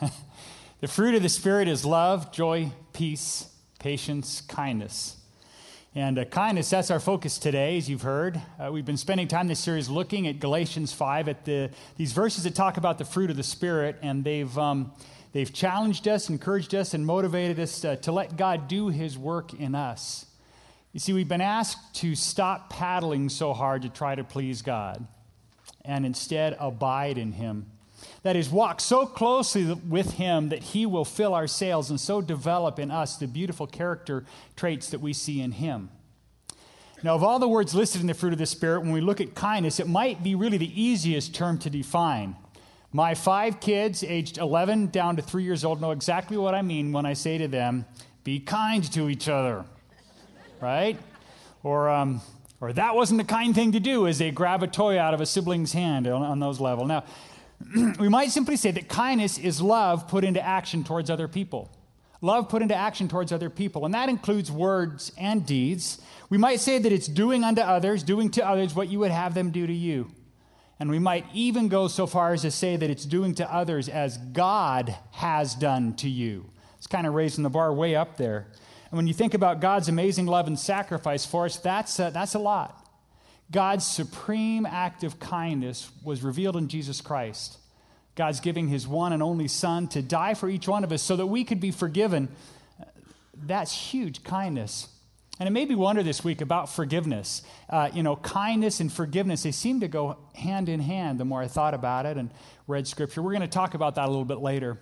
the fruit of the Spirit is love, joy, peace, patience, kindness. And uh, kindness, that's our focus today, as you've heard. Uh, we've been spending time this series looking at Galatians 5, at the, these verses that talk about the fruit of the Spirit, and they've, um, they've challenged us, encouraged us, and motivated us uh, to let God do His work in us. You see, we've been asked to stop paddling so hard to try to please God and instead abide in Him. That is, walk so closely with Him that He will fill our sails and so develop in us the beautiful character traits that we see in Him. Now, of all the words listed in the fruit of the Spirit, when we look at kindness, it might be really the easiest term to define. My five kids, aged 11 down to three years old, know exactly what I mean when I say to them, be kind to each other. Right? Or, um, or that wasn't a kind thing to do as they grab a toy out of a sibling's hand on, on those levels. Now, we might simply say that kindness is love put into action towards other people. Love put into action towards other people, and that includes words and deeds. We might say that it's doing unto others, doing to others what you would have them do to you. And we might even go so far as to say that it's doing to others as God has done to you. It's kind of raising the bar way up there. And when you think about God's amazing love and sacrifice for us, that's a, that's a lot. God's supreme act of kindness was revealed in Jesus Christ. God's giving his one and only Son to die for each one of us so that we could be forgiven. That's huge kindness. And it made me wonder this week about forgiveness. Uh, you know, kindness and forgiveness, they seem to go hand in hand the more I thought about it and read scripture. We're going to talk about that a little bit later.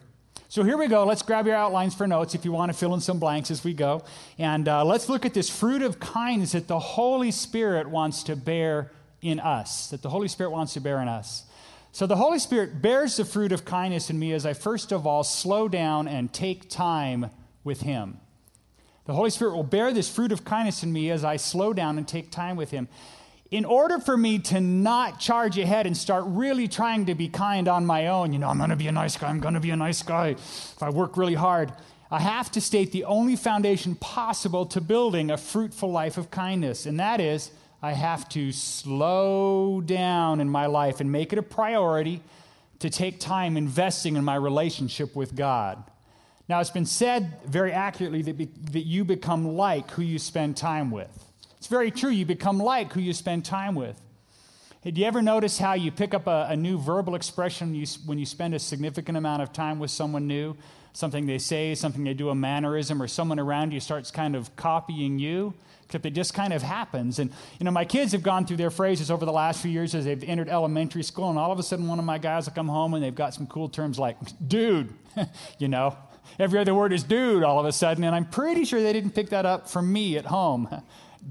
So here we go. Let's grab your outlines for notes if you want to fill in some blanks as we go. And uh, let's look at this fruit of kindness that the Holy Spirit wants to bear in us, that the Holy Spirit wants to bear in us. So the Holy Spirit bears the fruit of kindness in me as I first of all slow down and take time with Him. The Holy Spirit will bear this fruit of kindness in me as I slow down and take time with Him in order for me to not charge ahead and start really trying to be kind on my own, you know, I'm going to be a nice guy, I'm going to be a nice guy if I work really hard, I have to state the only foundation possible to building a fruitful life of kindness, and that is I have to slow down in my life and make it a priority to take time investing in my relationship with God. Now, it's been said very accurately that, be, that you become like who you spend time with. It's very true. You become like who you spend time with. Did you ever notice how you pick up a, a new verbal expression you, when you spend a significant amount of time with someone new? Something they say, something they do, a mannerism, or someone around you starts kind of copying you? Except it just kind of happens. And, you know, my kids have gone through their phrases over the last few years as they've entered elementary school, and all of a sudden one of my guys will come home and they've got some cool terms like, dude, you know. Every other word is dude all of a sudden, and I'm pretty sure they didn't pick that up from me at home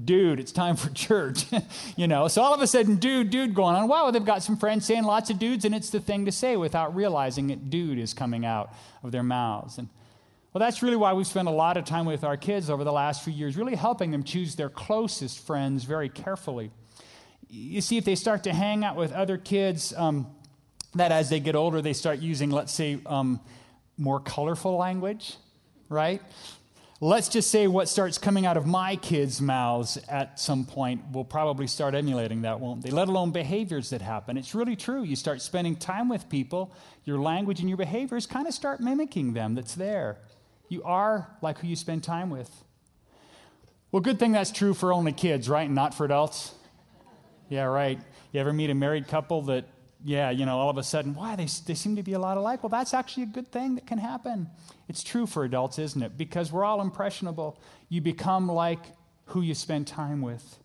dude, it's time for church. you know, so all of a sudden, dude, dude going on. Wow, they've got some friends saying lots of dudes, and it's the thing to say without realizing it, dude is coming out of their mouths. And well, that's really why we've spent a lot of time with our kids over the last few years, really helping them choose their closest friends very carefully. You see, if they start to hang out with other kids, um, that as they get older, they start using, let's say, um, more colorful language, right? Let's just say what starts coming out of my kids' mouths at some point will probably start emulating that, won't they? Let alone behaviors that happen. It's really true. You start spending time with people, your language and your behaviors kind of start mimicking them that's there. You are like who you spend time with. Well, good thing that's true for only kids, right? Not for adults? Yeah, right. You ever meet a married couple that, yeah, you know, all of a sudden, why, they, they seem to be a lot alike? Well, that's actually a good thing that can happen. It's true for adults, isn't it? Because we're all impressionable. You become like who you spend time with.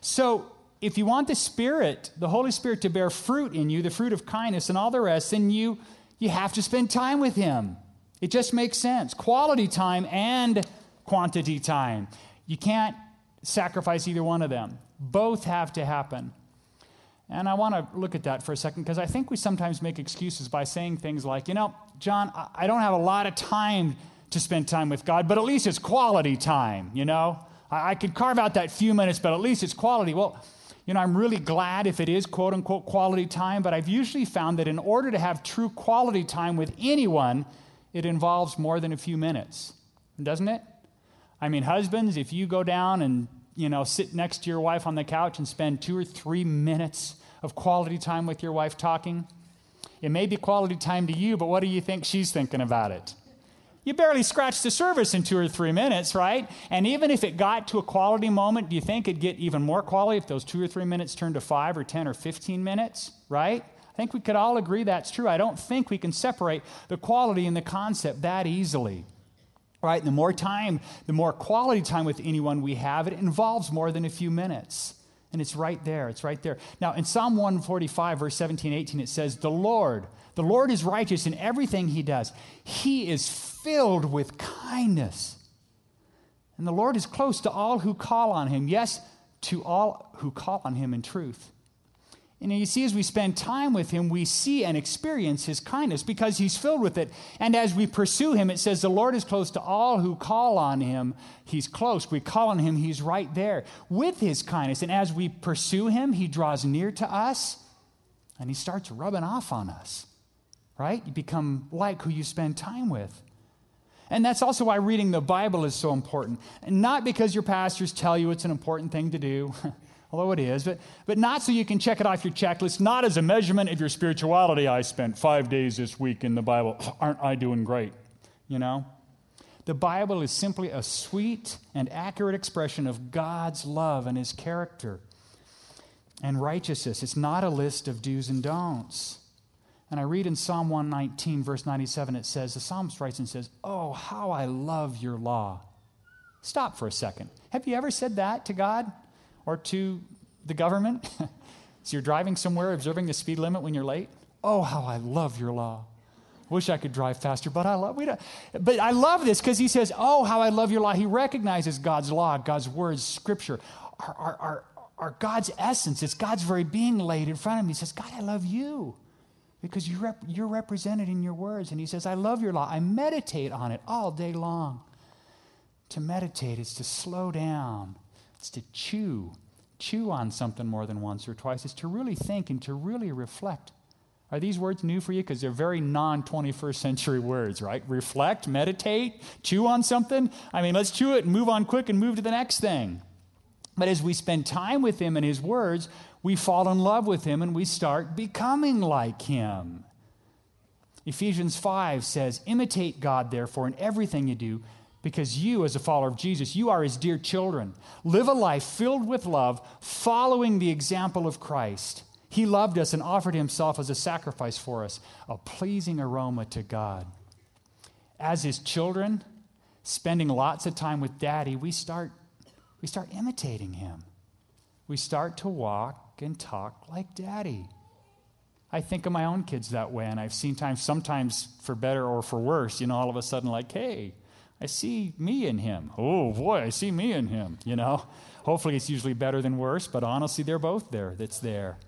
So, if you want the Spirit, the Holy Spirit, to bear fruit in you, the fruit of kindness and all the rest, then you, you have to spend time with Him. It just makes sense. Quality time and quantity time. You can't sacrifice either one of them, both have to happen. And I want to look at that for a second because I think we sometimes make excuses by saying things like, you know, John, I don't have a lot of time to spend time with God, but at least it's quality time, you know? I, I could carve out that few minutes, but at least it's quality. Well, you know, I'm really glad if it is quote unquote quality time, but I've usually found that in order to have true quality time with anyone, it involves more than a few minutes, doesn't it? I mean, husbands, if you go down and you know, sit next to your wife on the couch and spend two or three minutes of quality time with your wife talking. It may be quality time to you, but what do you think she's thinking about it? You barely scratched the surface in two or three minutes, right? And even if it got to a quality moment, do you think it'd get even more quality if those two or three minutes turned to five or 10 or 15 minutes, right? I think we could all agree that's true. I don't think we can separate the quality and the concept that easily. Right? And The more time, the more quality time with anyone we have, it involves more than a few minutes. And it's right there. It's right there. Now, in Psalm 145, verse 17, 18, it says, The Lord, the Lord is righteous in everything he does. He is filled with kindness. And the Lord is close to all who call on him. Yes, to all who call on him in truth. And you see, as we spend time with him, we see and experience his kindness because he's filled with it. And as we pursue him, it says, The Lord is close to all who call on him. He's close. We call on him, he's right there with his kindness. And as we pursue him, he draws near to us and he starts rubbing off on us, right? You become like who you spend time with. And that's also why reading the Bible is so important. And not because your pastors tell you it's an important thing to do. although it is, but, but not so you can check it off your checklist, not as a measurement of your spirituality. I spent five days this week in the Bible. Aren't I doing great? You know? The Bible is simply a sweet and accurate expression of God's love and his character and righteousness. It's not a list of do's and don'ts. And I read in Psalm 119, verse 97, it says, the psalmist writes and says, Oh, how I love your law. Stop for a second. Have you ever said that to God? Or to the government? so you're driving somewhere observing the speed limit when you're late? Oh, how I love your law. Wish I could drive faster, but I love we don't, but I love this because he says, "Oh, how I love your law." He recognizes God's law, God's words, Scripture, are, God's essence. It's God's very being laid in front of him. He says, "God, I love you." Because you're, rep- you're represented in your words. And he says, I love your law. I meditate on it all day long. To meditate is to slow down it's to chew, chew on something more than once or twice. It's to really think and to really reflect. Are these words new for you? Because they're very non 21st century words, right? Reflect, meditate, chew on something. I mean, let's chew it and move on quick and move to the next thing. But as we spend time with Him and His words, we fall in love with Him and we start becoming like Him. Ephesians 5 says, Imitate God, therefore, in everything you do because you, as a follower of Jesus, you are his dear children. Live a life filled with love, following the example of Christ. He loved us and offered himself as a sacrifice for us, a pleasing aroma to God. As his children, spending lots of time with daddy, we start, we start imitating him. We start to walk and talk like daddy. I think of my own kids that way, and I've seen times, sometimes for better or for worse, you know, all of a sudden, like, hey, I see me in him. Oh boy, I see me in him, you know. Hopefully it's usually better than worse, but honestly, they're both there. That's there.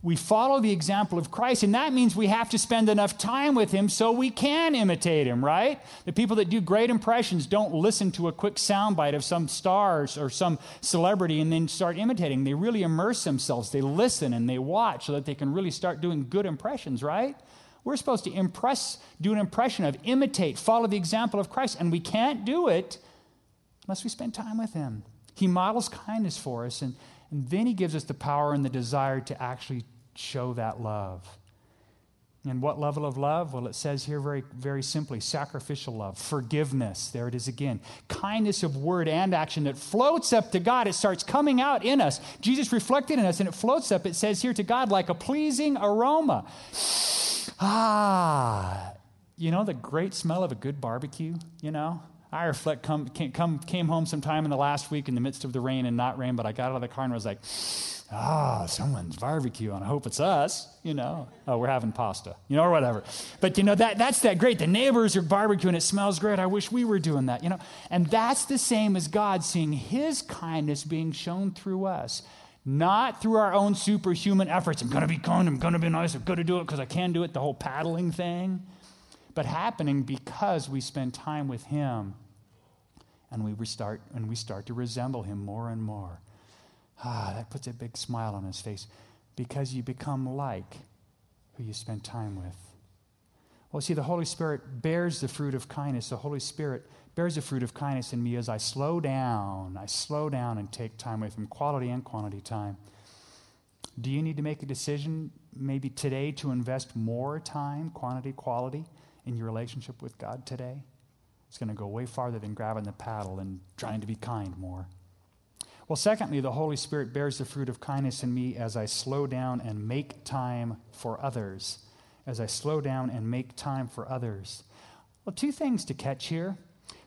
We follow the example of Christ, and that means we have to spend enough time with him so we can imitate him, right? The people that do great impressions don't listen to a quick soundbite of some stars or some celebrity and then start imitating. They really immerse themselves. They listen and they watch so that they can really start doing good impressions, right? We're supposed to impress, do an impression of, imitate, follow the example of Christ, and we can't do it unless we spend time with Him. He models kindness for us, and, and then He gives us the power and the desire to actually show that love. And what level of love? Well, it says here very, very simply sacrificial love, forgiveness. There it is again. Kindness of word and action that floats up to God. It starts coming out in us. Jesus reflected in us, and it floats up, it says here to God, like a pleasing aroma. Ah, you know the great smell of a good barbecue, you know? I reflect, come, came, come, came home sometime in the last week in the midst of the rain and not rain, but I got out of the car and was like, ah, someone's barbecue, and I hope it's us, you know. Oh, we're having pasta, you know, or whatever. But, you know, that, that's that great. The neighbors are barbecuing, it smells great. I wish we were doing that, you know. And that's the same as God seeing his kindness being shown through us not through our own superhuman efforts. I'm going to be kind, I'm going to be nice, I'm going to do it because I can do it, the whole paddling thing, but happening because we spend time with Him and we start, and we start to resemble Him more and more. Ah, that puts a big smile on His face because you become like who you spend time with. Well, see, the Holy Spirit bears the fruit of kindness. The Holy Spirit bears the fruit of kindness in me as I slow down. I slow down and take time with Him, quality and quantity time. Do you need to make a decision maybe today to invest more time, quantity, quality, in your relationship with God today? It's going to go way farther than grabbing the paddle and trying to be kind more. Well, secondly, the Holy Spirit bears the fruit of kindness in me as I slow down and make time for others. As I slow down and make time for others. Well, two things to catch here.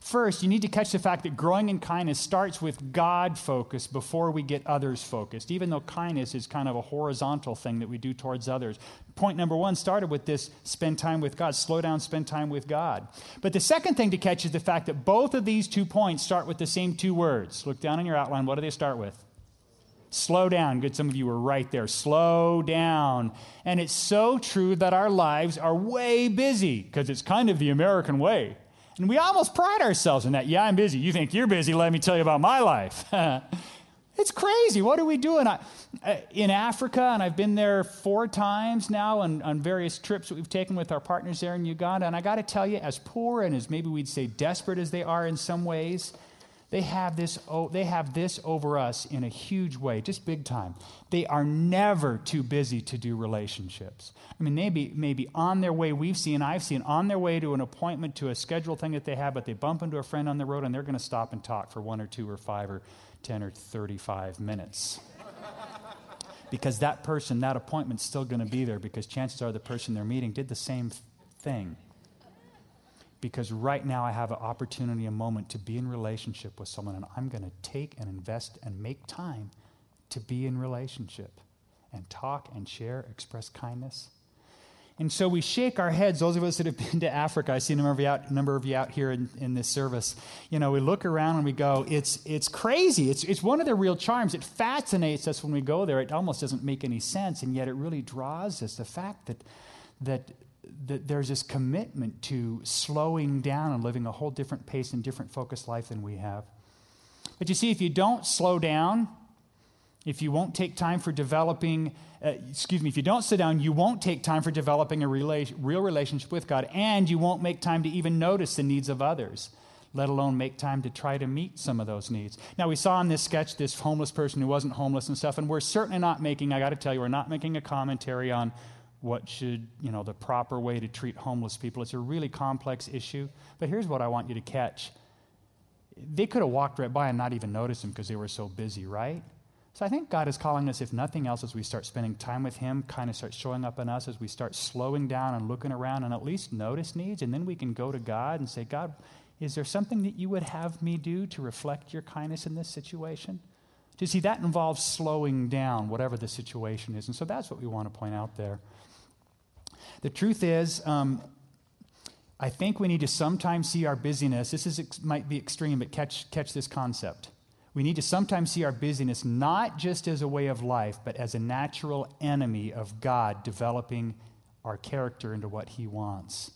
First, you need to catch the fact that growing in kindness starts with God focus before we get others focused, even though kindness is kind of a horizontal thing that we do towards others. Point number one started with this spend time with God, slow down, spend time with God. But the second thing to catch is the fact that both of these two points start with the same two words. Look down in your outline. What do they start with? Slow down. Good, some of you were right there. Slow down. And it's so true that our lives are way busy because it's kind of the American way. And we almost pride ourselves in that. Yeah, I'm busy. You think you're busy. Let me tell you about my life. it's crazy. What are we doing? I, uh, in Africa, and I've been there four times now on, on various trips that we've taken with our partners there in Uganda. And I got to tell you, as poor and as maybe we'd say desperate as they are in some ways, they have this, they have this over us in a huge way, just big time. They are never too busy to do relationships. I mean, maybe, maybe on their way, we've seen, I've seen, on their way to an appointment, to a scheduled thing that they have, but they bump into a friend on the road and they're going to stop and talk for one or two or five or 10 or 35 minutes. because that person, that appointment's still going to be there because chances are the person they're meeting did the same thing because right now I have an opportunity, a moment to be in relationship with someone, and I'm going to take and invest and make time to be in relationship and talk and share, express kindness. And so we shake our heads, those of us that have been to Africa, I see a number of you out, number of you out here in, in this service. You know, we look around and we go, it's, it's crazy. It's, it's one of the real charms. It fascinates us when we go there. It almost doesn't make any sense, and yet it really draws us. The fact that, that that there's this commitment to slowing down and living a whole different pace and different focused life than we have. But you see, if you don't slow down, if you won't take time for developing, uh, excuse me, if you don't sit down, you won't take time for developing a rela- real relationship with God, and you won't make time to even notice the needs of others, let alone make time to try to meet some of those needs. Now, we saw in this sketch this homeless person who wasn't homeless and stuff, and we're certainly not making, I got to tell you, we're not making a commentary on what should, you know, the proper way to treat homeless people. It's a really complex issue. But here's what I want you to catch they could have walked right by and not even noticed him because they were so busy, right? So I think God is calling us, if nothing else, as we start spending time with Him, kind of start showing up in us, as we start slowing down and looking around and at least notice needs, and then we can go to God and say, God, is there something that you would have me do to reflect your kindness in this situation? To see, that involves slowing down, whatever the situation is. And so that's what we want to point out there. The truth is, um, I think we need to sometimes see our busyness. This is, might be extreme, but catch, catch this concept. We need to sometimes see our busyness not just as a way of life, but as a natural enemy of God developing our character into what He wants.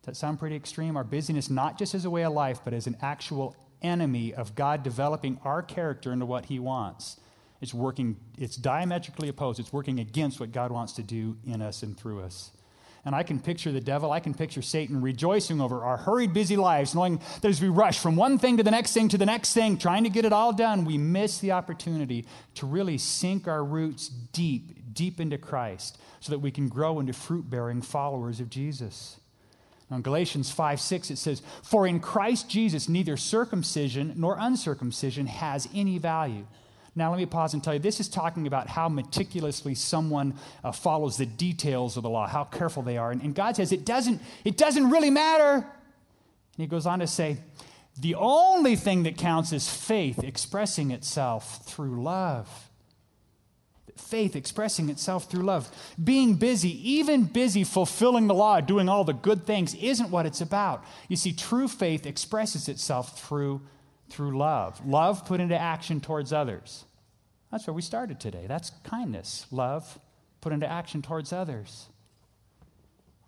Does that sound pretty extreme? Our busyness not just as a way of life, but as an actual enemy of God developing our character into what He wants. It's working, it's diametrically opposed. It's working against what God wants to do in us and through us. And I can picture the devil, I can picture Satan rejoicing over our hurried, busy lives, knowing that as we rush from one thing to the next thing to the next thing, trying to get it all done, we miss the opportunity to really sink our roots deep, deep into Christ so that we can grow into fruit bearing followers of Jesus. Now, Galatians 5 6, it says, For in Christ Jesus, neither circumcision nor uncircumcision has any value now, let me pause and tell you this is talking about how meticulously someone uh, follows the details of the law, how careful they are. And, and God says it doesn't, it doesn't really matter. And he goes on to say, the only thing that counts is faith expressing itself through love. Faith expressing itself through love. Being busy, even busy fulfilling the law, doing all the good things, isn't what it's about. You see, true faith expresses itself through through love. Love put into action towards others. That's where we started today. That's kindness. Love put into action towards others.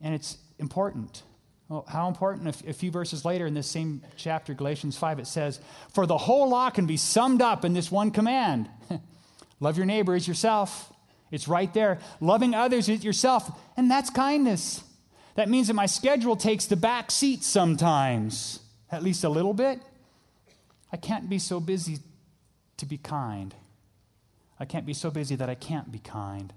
And it's important. Well, how important? A few verses later in this same chapter, Galatians 5, it says, For the whole law can be summed up in this one command love your neighbor as yourself. It's right there. Loving others as yourself. And that's kindness. That means that my schedule takes the back seat sometimes, at least a little bit. I can't be so busy to be kind. I can't be so busy that I can't be kind.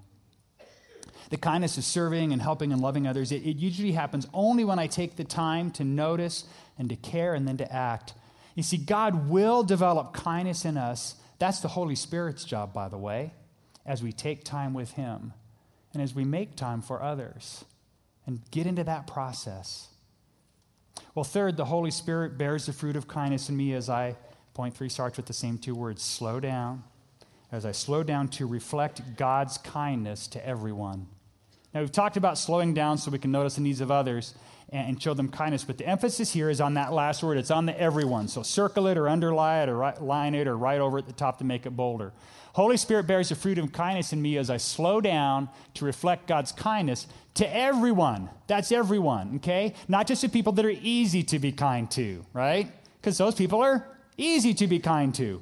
The kindness of serving and helping and loving others, it, it usually happens only when I take the time to notice and to care and then to act. You see, God will develop kindness in us. That's the Holy Spirit's job, by the way, as we take time with Him and as we make time for others and get into that process. Well, third, the Holy Spirit bears the fruit of kindness in me as I, point three starts with the same two words slow down. As I slow down to reflect God's kindness to everyone. Now, we've talked about slowing down so we can notice the needs of others and show them kindness, but the emphasis here is on that last word. It's on the everyone. So circle it or underline it or line it or write over at the top to make it bolder. Holy Spirit bears the fruit of kindness in me as I slow down to reflect God's kindness to everyone. That's everyone, okay? Not just the people that are easy to be kind to, right? Because those people are easy to be kind to.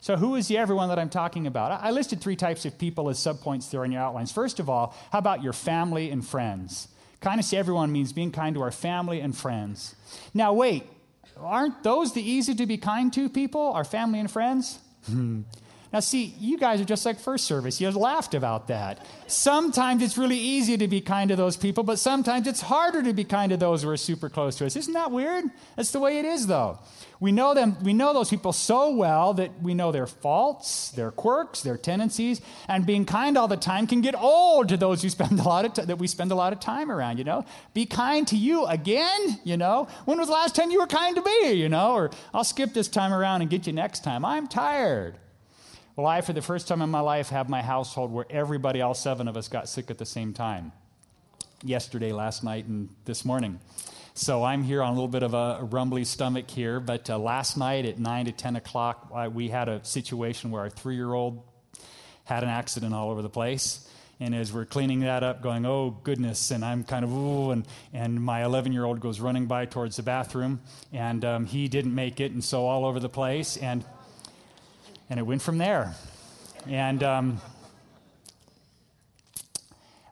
So, who is the everyone that I'm talking about? I listed three types of people as subpoints there in your outlines. First of all, how about your family and friends? Kindness to everyone means being kind to our family and friends. Now, wait, aren't those the easy to be kind to people, our family and friends? Hmm. Now, see, you guys are just like first service. You laughed about that. Sometimes it's really easy to be kind to those people, but sometimes it's harder to be kind to those who are super close to us. Isn't that weird? That's the way it is, though. We know them, we know those people so well that we know their faults, their quirks, their tendencies, and being kind all the time can get old to those who spend a lot of t- that we spend a lot of time around, you know? Be kind to you again, you know? When was the last time you were kind to me, you know? Or I'll skip this time around and get you next time. I'm tired. Well, I, for the first time in my life, have my household where everybody, all seven of us, got sick at the same time. Yesterday, last night, and this morning. So I'm here on a little bit of a rumbly stomach here. But uh, last night at 9 to 10 o'clock, uh, we had a situation where our three year old had an accident all over the place. And as we're cleaning that up, going, oh goodness, and I'm kind of, ooh, and, and my 11 year old goes running by towards the bathroom, and um, he didn't make it, and so all over the place. And and it went from there. And um,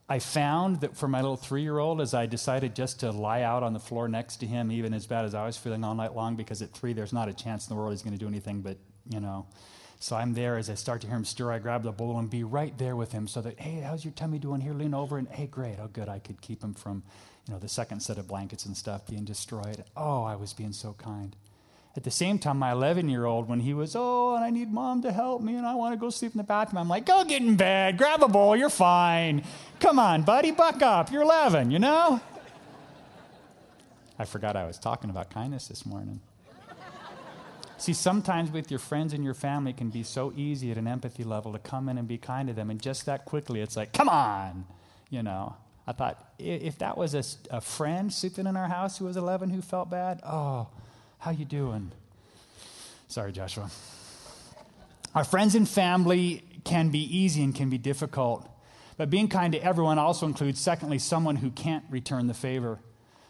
I found that for my little three year old, as I decided just to lie out on the floor next to him, even as bad as I was feeling all night long, because at three, there's not a chance in the world he's going to do anything but, you know. So I'm there as I start to hear him stir. I grab the bowl and be right there with him so that, hey, how's your tummy doing here? Lean over and, hey, great. Oh, good. I could keep him from, you know, the second set of blankets and stuff being destroyed. Oh, I was being so kind. At the same time, my 11 year old, when he was, oh, and I need mom to help me and I want to go sleep in the bathroom, I'm like, go get in bed, grab a bowl, you're fine. Come on, buddy, buck up. You're 11, you know? I forgot I was talking about kindness this morning. See, sometimes with your friends and your family, it can be so easy at an empathy level to come in and be kind to them. And just that quickly, it's like, come on, you know. I thought, if that was a, a friend sitting in our house who was 11 who felt bad, oh, how you doing? Sorry, Joshua. Our friends and family can be easy and can be difficult. But being kind to everyone also includes, secondly, someone who can't return the favor.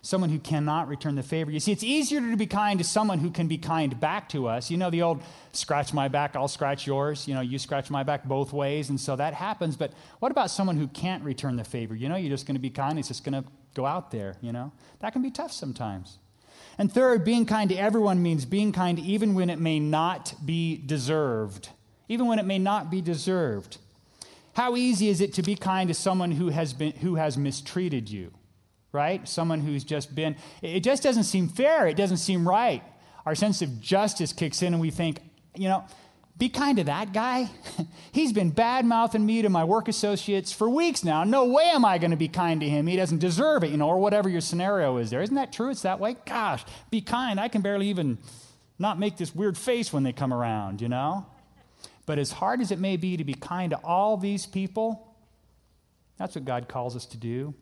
Someone who cannot return the favor. You see, it's easier to be kind to someone who can be kind back to us. You know, the old scratch my back, I'll scratch yours. You know, you scratch my back both ways. And so that happens. But what about someone who can't return the favor? You know, you're just going to be kind, it's just going to go out there, you know? That can be tough sometimes. And third, being kind to everyone means being kind even when it may not be deserved. Even when it may not be deserved. How easy is it to be kind to someone who has, been, who has mistreated you, right? Someone who's just been, it just doesn't seem fair. It doesn't seem right. Our sense of justice kicks in and we think, you know, be kind to that guy. He's been bad mouthing me to my work associates for weeks now. No way am I going to be kind to him. He doesn't deserve it, you know, or whatever your scenario is there. Isn't that true? It's that way? Gosh, be kind. I can barely even not make this weird face when they come around, you know? But as hard as it may be to be kind to all these people, that's what God calls us to do.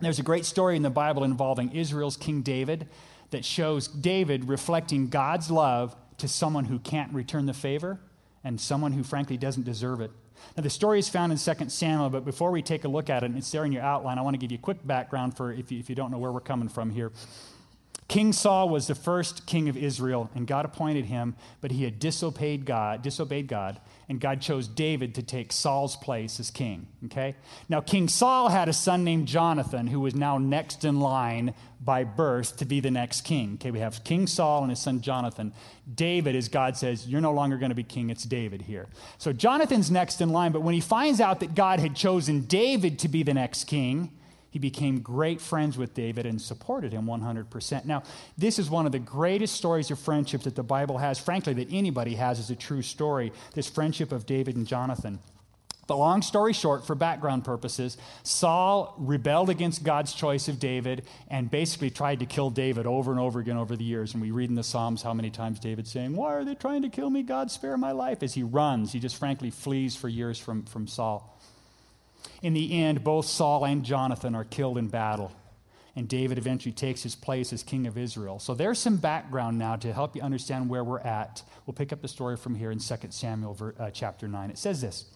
There's a great story in the Bible involving Israel's King David that shows David reflecting God's love to someone who can't return the favor and someone who frankly doesn't deserve it. Now, the story is found in 2 Samuel, but before we take a look at it, and it's there in your outline, I want to give you a quick background for if you, if you don't know where we're coming from here. King Saul was the first king of Israel, and God appointed him, but he had disobeyed God, disobeyed God, and God chose David to take Saul's place as king. Okay? Now, King Saul had a son named Jonathan, who was now next in line by birth to be the next king. Okay, we have King Saul and his son Jonathan. David, as God says, you're no longer going to be king, it's David here. So Jonathan's next in line, but when he finds out that God had chosen David to be the next king, he became great friends with David and supported him 100%. Now, this is one of the greatest stories of friendship that the Bible has, frankly, that anybody has as a true story this friendship of David and Jonathan. But long story short, for background purposes, Saul rebelled against God's choice of David and basically tried to kill David over and over again over the years. And we read in the Psalms how many times David's saying, Why are they trying to kill me? God, spare my life. As he runs, he just frankly flees for years from, from Saul. In the end, both Saul and Jonathan are killed in battle, and David eventually takes his place as king of Israel. So there's some background now to help you understand where we're at. We'll pick up the story from here in 2 Samuel uh, chapter 9. It says this.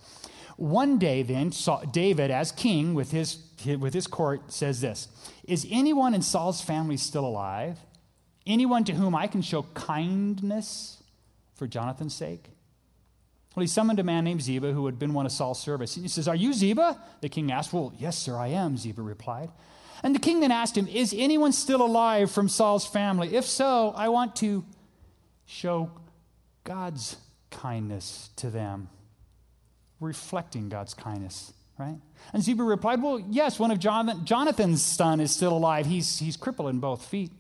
One day, then, David, as king with his, with his court, says this Is anyone in Saul's family still alive? Anyone to whom I can show kindness for Jonathan's sake? Well, he summoned a man named Ziba who had been one of Saul's servants. He says, Are you Ziba? The king asked. Well, yes, sir, I am, Ziba replied. And the king then asked him, Is anyone still alive from Saul's family? If so, I want to show God's kindness to them, reflecting God's kindness, right? And Ziba replied, Well, yes, one of Jonathan's son is still alive. He's, he's crippled in both feet.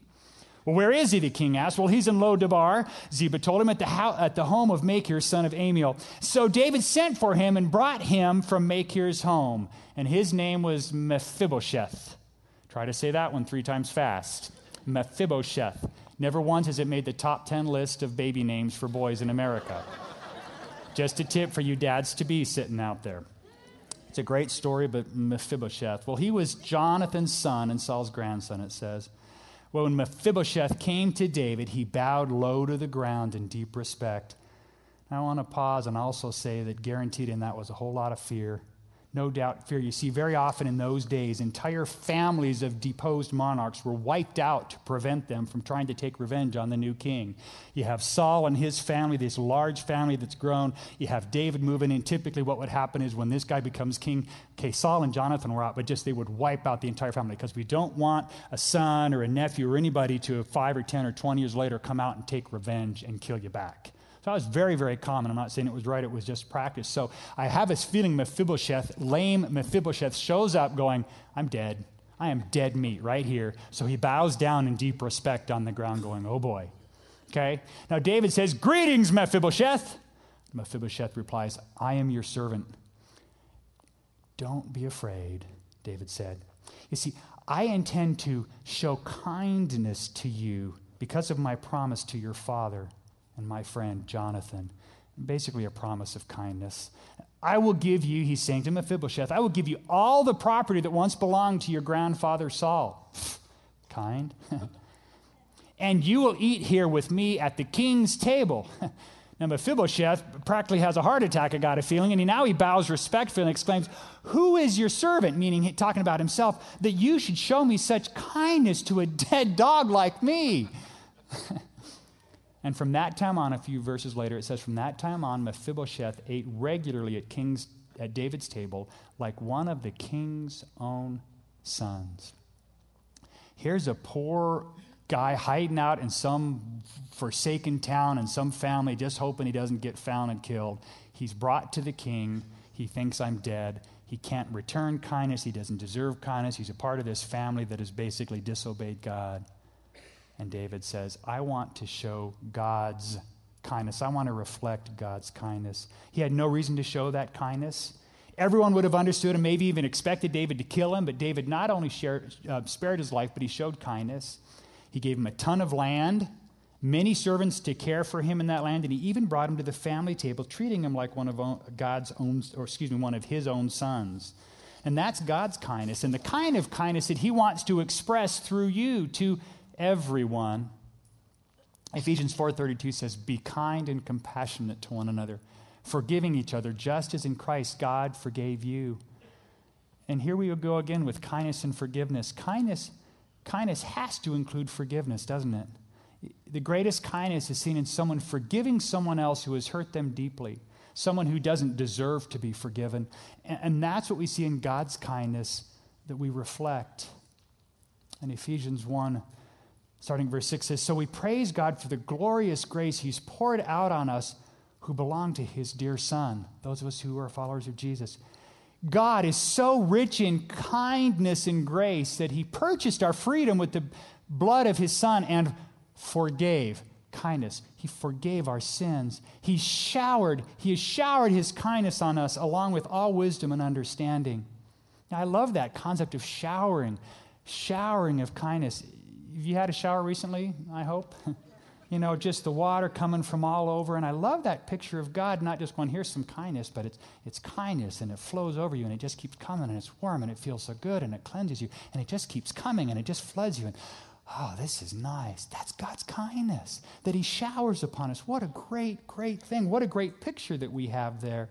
Well, where is he? The king asked. Well, he's in Lo-debar. Ziba told him at the, ho- at the home of Machir, son of Amiel. So David sent for him and brought him from Machir's home, and his name was Mephibosheth. Try to say that one three times fast. Mephibosheth. Never once has it made the top 10 list of baby names for boys in America. Just a tip for you dads to be sitting out there. It's a great story, but Mephibosheth. Well, he was Jonathan's son and Saul's grandson, it says. When Mephibosheth came to David, he bowed low to the ground in deep respect. I want to pause and also say that guaranteed in that was a whole lot of fear no doubt fear. You see, very often in those days, entire families of deposed monarchs were wiped out to prevent them from trying to take revenge on the new king. You have Saul and his family, this large family that's grown. You have David moving in. Typically, what would happen is when this guy becomes king, okay, Saul and Jonathan were out, but just they would wipe out the entire family because we don't want a son or a nephew or anybody to five or 10 or 20 years later come out and take revenge and kill you back. So that was very, very common. I'm not saying it was right, it was just practice. So I have this feeling Mephibosheth, lame Mephibosheth, shows up going, I'm dead. I am dead meat right here. So he bows down in deep respect on the ground, going, Oh boy. Okay? Now David says, Greetings, Mephibosheth. Mephibosheth replies, I am your servant. Don't be afraid, David said. You see, I intend to show kindness to you because of my promise to your father and my friend Jonathan. Basically, a promise of kindness. I will give you, he's saying to Mephibosheth, I will give you all the property that once belonged to your grandfather Saul. kind. and you will eat here with me at the king's table. now, Mephibosheth practically has a heart attack, I got a feeling, and he, now he bows respectfully and exclaims, Who is your servant? Meaning, talking about himself, that you should show me such kindness to a dead dog like me. And from that time on, a few verses later, it says, From that time on, Mephibosheth ate regularly at, king's, at David's table like one of the king's own sons. Here's a poor guy hiding out in some forsaken town and some family just hoping he doesn't get found and killed. He's brought to the king. He thinks I'm dead. He can't return kindness. He doesn't deserve kindness. He's a part of this family that has basically disobeyed God. And David says, I want to show God's kindness. I want to reflect God's kindness. He had no reason to show that kindness. Everyone would have understood and maybe even expected David to kill him, but David not only shared, uh, spared his life, but he showed kindness. He gave him a ton of land, many servants to care for him in that land, and he even brought him to the family table, treating him like one of God's own, or excuse me, one of his own sons. And that's God's kindness, and the kind of kindness that he wants to express through you to everyone. Ephesians 4:32 says, "Be kind and compassionate to one another, forgiving each other, just as in Christ God forgave you." And here we go again with kindness and forgiveness. Kindness kindness has to include forgiveness, doesn't it? The greatest kindness is seen in someone forgiving someone else who has hurt them deeply, someone who doesn't deserve to be forgiven. And that's what we see in God's kindness that we reflect. And Ephesians 1, starting verse 6 says, So we praise God for the glorious grace He's poured out on us who belong to His dear Son, those of us who are followers of Jesus. God is so rich in kindness and grace that He purchased our freedom with the blood of His Son and forgave kindness. He forgave our sins. He showered, He has showered His kindness on us along with all wisdom and understanding. Now, I love that concept of showering, showering of kindness. Have you had a shower recently? I hope. you know, just the water coming from all over. And I love that picture of God, not just going, here's some kindness, but it's, it's kindness and it flows over you and it just keeps coming and it's warm and it feels so good and it cleanses you and it just keeps coming and it just floods you. And oh, this is nice. That's God's kindness that He showers upon us. What a great, great thing. What a great picture that we have there.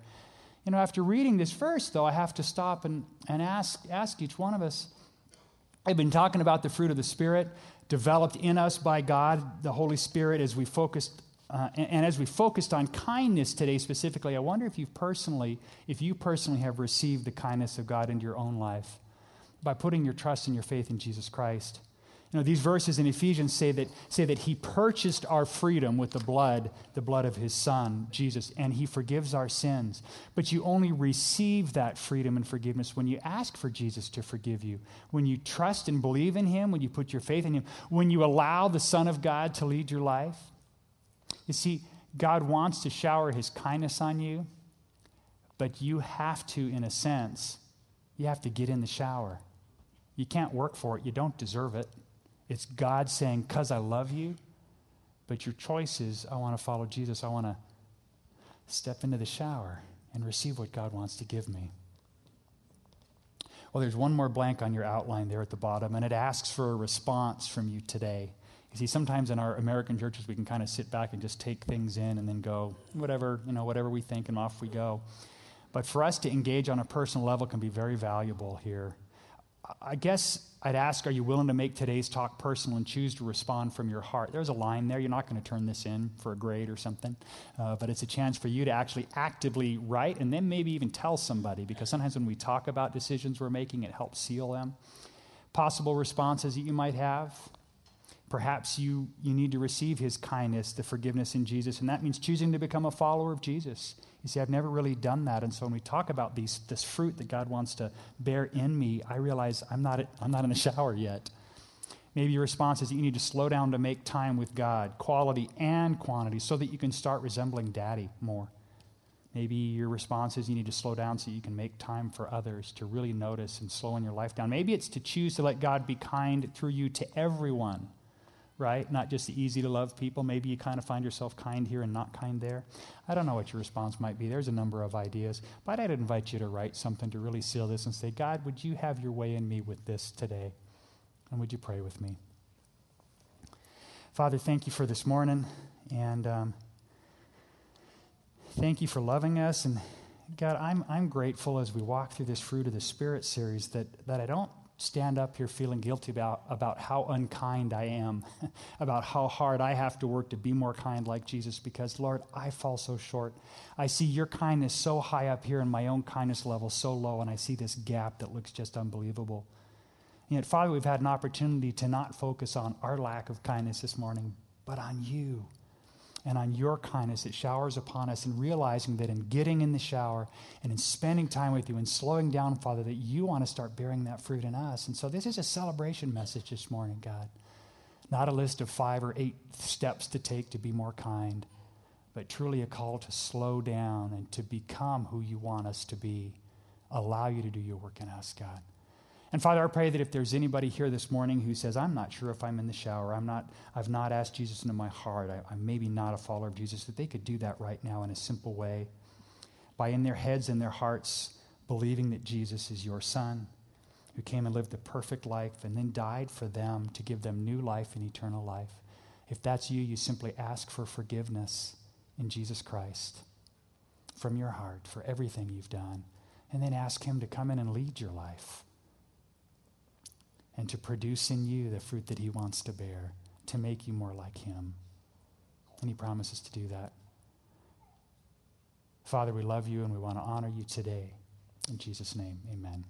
You know, after reading this verse, though, I have to stop and, and ask, ask each one of us. I've been talking about the fruit of the Spirit developed in us by God, the Holy Spirit, as we focused. Uh, and, and as we focused on kindness today specifically, I wonder if you personally, if you personally have received the kindness of God into your own life by putting your trust and your faith in Jesus Christ. You know, these verses in Ephesians say that, say that he purchased our freedom with the blood, the blood of his son, Jesus, and he forgives our sins. But you only receive that freedom and forgiveness when you ask for Jesus to forgive you, when you trust and believe in him, when you put your faith in him, when you allow the Son of God to lead your life. You see, God wants to shower his kindness on you, but you have to, in a sense, you have to get in the shower. You can't work for it, you don't deserve it. It's God saying, Because I love you, but your choice is, I want to follow Jesus. I want to step into the shower and receive what God wants to give me. Well, there's one more blank on your outline there at the bottom, and it asks for a response from you today. You see, sometimes in our American churches, we can kind of sit back and just take things in and then go, whatever, you know, whatever we think, and off we go. But for us to engage on a personal level can be very valuable here. I guess I'd ask, are you willing to make today's talk personal and choose to respond from your heart? There's a line there. You're not going to turn this in for a grade or something, uh, but it's a chance for you to actually actively write and then maybe even tell somebody because sometimes when we talk about decisions we're making, it helps seal them. Possible responses that you might have. Perhaps you, you need to receive his kindness, the forgiveness in Jesus, and that means choosing to become a follower of Jesus. You see, I've never really done that. And so when we talk about these, this fruit that God wants to bear in me, I realize I'm not, I'm not in the shower yet. Maybe your response is that you need to slow down to make time with God, quality and quantity, so that you can start resembling daddy more. Maybe your response is you need to slow down so you can make time for others, to really notice and slow in your life down. Maybe it's to choose to let God be kind through you to everyone right? Not just the easy to love people. Maybe you kind of find yourself kind here and not kind there. I don't know what your response might be. There's a number of ideas. But I'd invite you to write something to really seal this and say, God, would you have your way in me with this today? And would you pray with me? Father, thank you for this morning. And um, thank you for loving us. And God, I'm, I'm grateful as we walk through this Fruit of the Spirit series that, that I don't stand up here feeling guilty about, about how unkind I am, about how hard I have to work to be more kind like Jesus, because, Lord, I fall so short. I see your kindness so high up here and my own kindness level so low, and I see this gap that looks just unbelievable. And yet, Father, we've had an opportunity to not focus on our lack of kindness this morning, but on you and on your kindness that showers upon us, and realizing that in getting in the shower and in spending time with you and slowing down, Father, that you want to start bearing that fruit in us. And so this is a celebration message this morning, God. Not a list of five or eight steps to take to be more kind, but truly a call to slow down and to become who you want us to be. Allow you to do your work in us, God. And Father, I pray that if there's anybody here this morning who says, I'm not sure if I'm in the shower, I'm not, I've not asked Jesus into my heart, I, I'm maybe not a follower of Jesus, that they could do that right now in a simple way by in their heads and their hearts believing that Jesus is your son who came and lived the perfect life and then died for them to give them new life and eternal life. If that's you, you simply ask for forgiveness in Jesus Christ from your heart for everything you've done, and then ask Him to come in and lead your life. And to produce in you the fruit that He wants to bear, to make you more like Him. And He promises to do that. Father, we love you and we want to honor you today. In Jesus' name, amen.